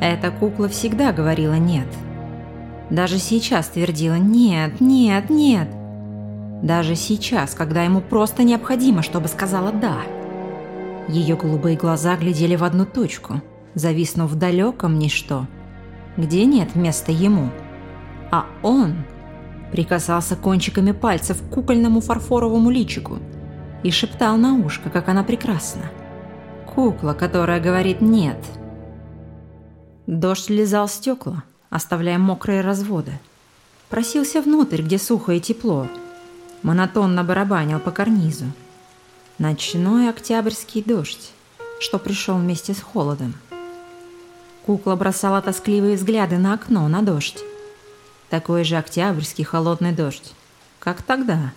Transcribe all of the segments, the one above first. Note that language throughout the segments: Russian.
Эта кукла всегда говорила «нет». Даже сейчас твердила «нет, нет, нет». Даже сейчас, когда ему просто необходимо, чтобы сказала «да». Ее голубые глаза глядели в одну точку, зависнув в далеком ничто, где нет места ему. А он прикасался кончиками пальцев к кукольному фарфоровому личику и шептал на ушко, как она прекрасна. Кукла, которая говорит «нет». Дождь лизал стекла, оставляя мокрые разводы. Просился внутрь, где сухо и тепло. Монотонно барабанил по карнизу. Ночной октябрьский дождь, что пришел вместе с холодом. Кукла бросала тоскливые взгляды на окно, на дождь. Такой же октябрьский холодный дождь, как тогда.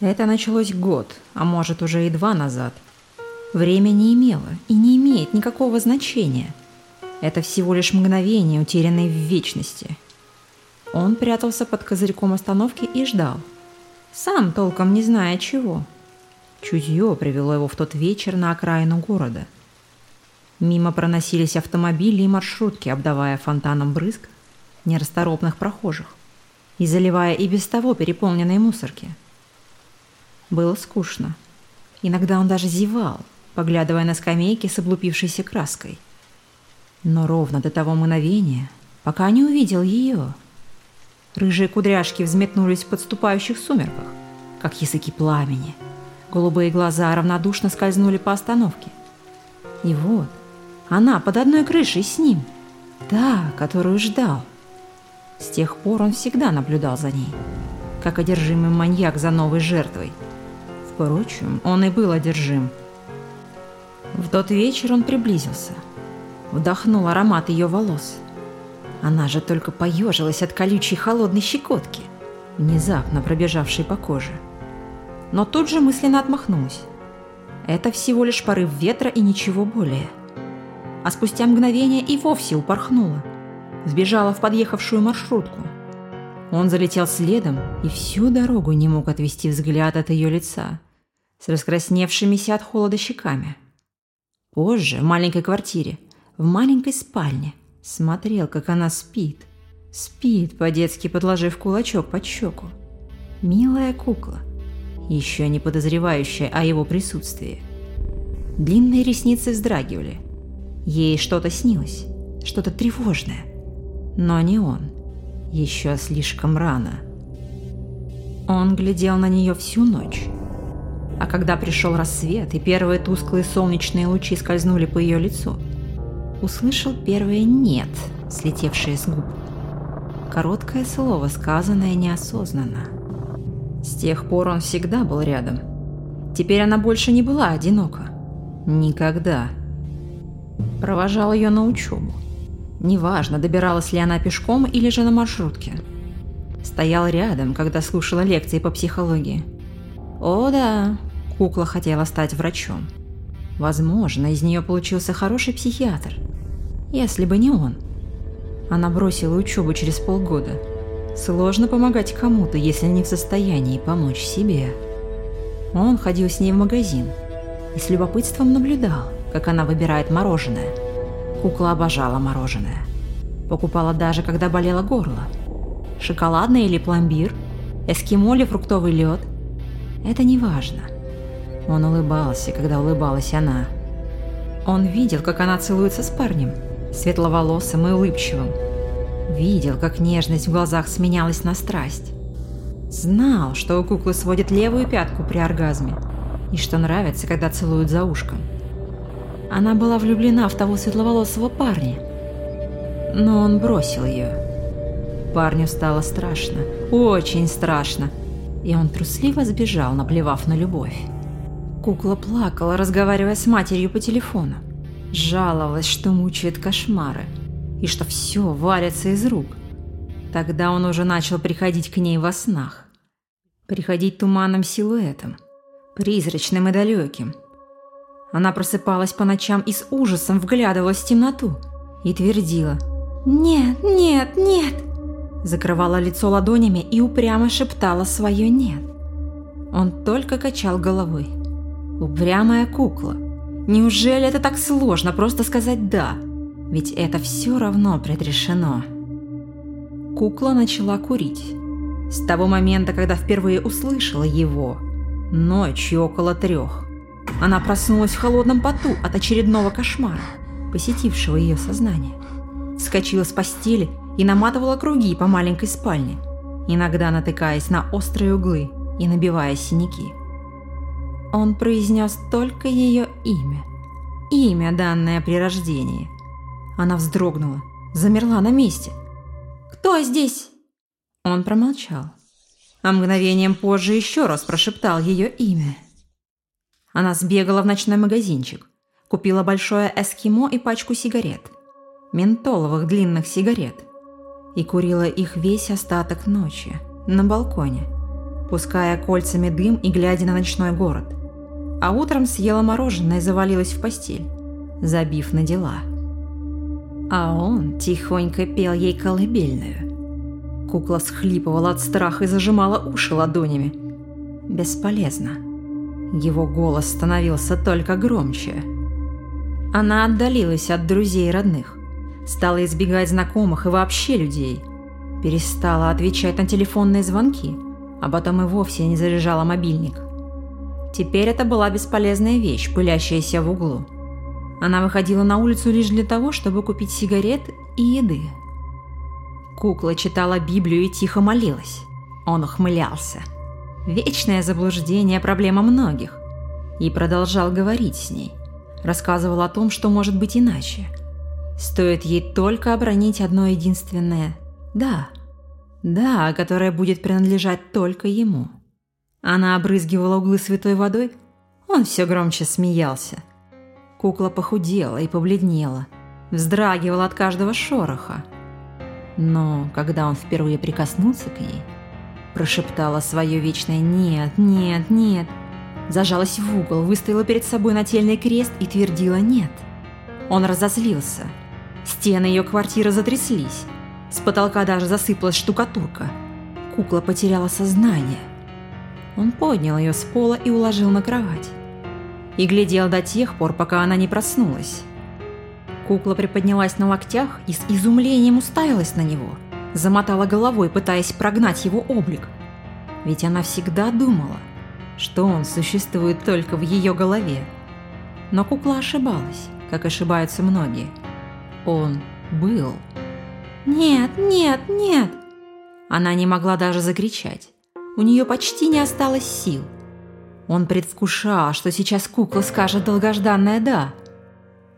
Это началось год, а может уже и два назад. Время не имело и не имеет никакого значения – это всего лишь мгновение, утерянное в вечности. Он прятался под козырьком остановки и ждал. Сам толком не зная чего. Чутье привело его в тот вечер на окраину города. Мимо проносились автомобили и маршрутки, обдавая фонтаном брызг нерасторопных прохожих и заливая и без того переполненные мусорки. Было скучно. Иногда он даже зевал, поглядывая на скамейки с облупившейся краской – но ровно до того мгновения, пока не увидел ее. Рыжие кудряшки взметнулись в подступающих сумерках, как языки пламени. Голубые глаза равнодушно скользнули по остановке. И вот, она под одной крышей с ним. Та, которую ждал. С тех пор он всегда наблюдал за ней, как одержимый маньяк за новой жертвой. Впрочем, он и был одержим. В тот вечер он приблизился – Вдохнул аромат ее волос. Она же только поежилась от колючей холодной щекотки, внезапно пробежавшей по коже. Но тут же мысленно отмахнулась. Это всего лишь порыв ветра и ничего более. А спустя мгновение и вовсе упорхнула. Сбежала в подъехавшую маршрутку. Он залетел следом и всю дорогу не мог отвести взгляд от ее лица с раскрасневшимися от холода щеками. Позже, в маленькой квартире, в маленькой спальне, смотрел, как она спит. Спит, по-детски подложив кулачок под щеку. Милая кукла, еще не подозревающая о его присутствии. Длинные ресницы вздрагивали. Ей что-то снилось, что-то тревожное. Но не он. Еще слишком рано. Он глядел на нее всю ночь. А когда пришел рассвет и первые тусклые солнечные лучи скользнули по ее лицу – услышал первое «нет», слетевшее с губ. Короткое слово, сказанное неосознанно. С тех пор он всегда был рядом. Теперь она больше не была одинока. Никогда. Провожал ее на учебу. Неважно, добиралась ли она пешком или же на маршрутке. Стоял рядом, когда слушала лекции по психологии. О да, кукла хотела стать врачом. Возможно, из нее получился хороший психиатр. Если бы не он. Она бросила учебу через полгода. Сложно помогать кому-то, если не в состоянии помочь себе. Он ходил с ней в магазин и с любопытством наблюдал, как она выбирает мороженое. Кукла обожала мороженое. Покупала даже, когда болело горло. Шоколадное или пломбир, эскимо или фруктовый лед. Это не важно. Он улыбался, когда улыбалась она. Он видел, как она целуется с парнем, светловолосым и улыбчивым. Видел, как нежность в глазах сменялась на страсть. Знал, что у куклы сводит левую пятку при оргазме, и что нравится, когда целуют за ушком. Она была влюблена в того светловолосого парня, но он бросил ее. Парню стало страшно, очень страшно, и он трусливо сбежал, наплевав на любовь. Кукла плакала, разговаривая с матерью по телефону. Жаловалась, что мучает кошмары и что все валится из рук. Тогда он уже начал приходить к ней во снах. Приходить туманным силуэтом, призрачным и далеким. Она просыпалась по ночам и с ужасом вглядывалась в темноту и твердила «Нет, нет, нет!» Закрывала лицо ладонями и упрямо шептала свое «нет». Он только качал головой. Упрямая кукла. Неужели это так сложно просто сказать «да»? Ведь это все равно предрешено. Кукла начала курить. С того момента, когда впервые услышала его, ночью около трех. Она проснулась в холодном поту от очередного кошмара, посетившего ее сознание. Вскочила с постели и наматывала круги по маленькой спальне, иногда натыкаясь на острые углы и набивая синяки. Он произнес только ее имя. Имя, данное при рождении. Она вздрогнула, замерла на месте. «Кто здесь?» Он промолчал, а мгновением позже еще раз прошептал ее имя. Она сбегала в ночной магазинчик, купила большое эскимо и пачку сигарет, ментоловых длинных сигарет, и курила их весь остаток ночи на балконе, пуская кольцами дым и глядя на ночной город. А утром съела мороженое и завалилась в постель, забив на дела. А он тихонько пел ей колыбельную. Кукла всхлипывала от страха и зажимала уши ладонями. Бесполезно. Его голос становился только громче. Она отдалилась от друзей и родных, стала избегать знакомых и вообще людей, перестала отвечать на телефонные звонки, а потом и вовсе не заряжала мобильник. Теперь это была бесполезная вещь, пылящаяся в углу. Она выходила на улицу лишь для того, чтобы купить сигарет и еды. Кукла читала Библию и тихо молилась. Он ухмылялся. Вечное заблуждение – проблема многих. И продолжал говорить с ней. Рассказывал о том, что может быть иначе. Стоит ей только обронить одно единственное «да». «Да», которое будет принадлежать только ему. Она обрызгивала углы святой водой. Он все громче смеялся. Кукла похудела и побледнела, вздрагивала от каждого шороха. Но когда он впервые прикоснулся к ней – Прошептала свое вечное «нет, нет, нет». Зажалась в угол, выставила перед собой нательный крест и твердила «нет». Он разозлился. Стены ее квартиры затряслись. С потолка даже засыпалась штукатурка. Кукла потеряла сознание. Он поднял ее с пола и уложил на кровать. И глядел до тех пор, пока она не проснулась. Кукла приподнялась на локтях и с изумлением уставилась на него – замотала головой, пытаясь прогнать его облик. Ведь она всегда думала, что он существует только в ее голове. Но кукла ошибалась, как ошибаются многие. Он был. «Нет, нет, нет!» Она не могла даже закричать. У нее почти не осталось сил. Он предвкушал, что сейчас кукла скажет долгожданное «да».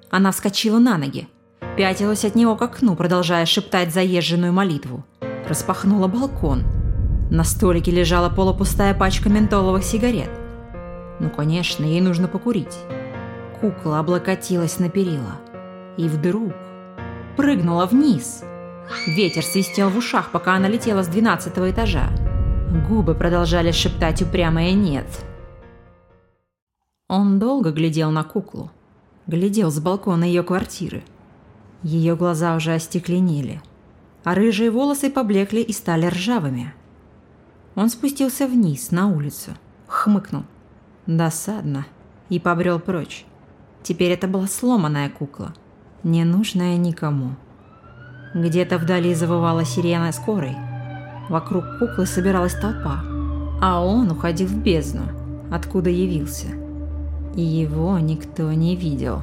Она вскочила на ноги, пятилась от него к окну, продолжая шептать заезженную молитву. Распахнула балкон. На столике лежала полупустая пачка ментоловых сигарет. Ну, конечно, ей нужно покурить. Кукла облокотилась на перила. И вдруг прыгнула вниз. Ветер свистел в ушах, пока она летела с двенадцатого этажа. Губы продолжали шептать упрямое «нет». Он долго глядел на куклу. Глядел с балкона ее квартиры. Ее глаза уже остекленели, а рыжие волосы поблекли и стали ржавыми. Он спустился вниз, на улицу, хмыкнул. Досадно. И побрел прочь. Теперь это была сломанная кукла, не нужная никому. Где-то вдали завывала сирена скорой. Вокруг куклы собиралась толпа, а он уходил в бездну, откуда явился. И его никто не видел.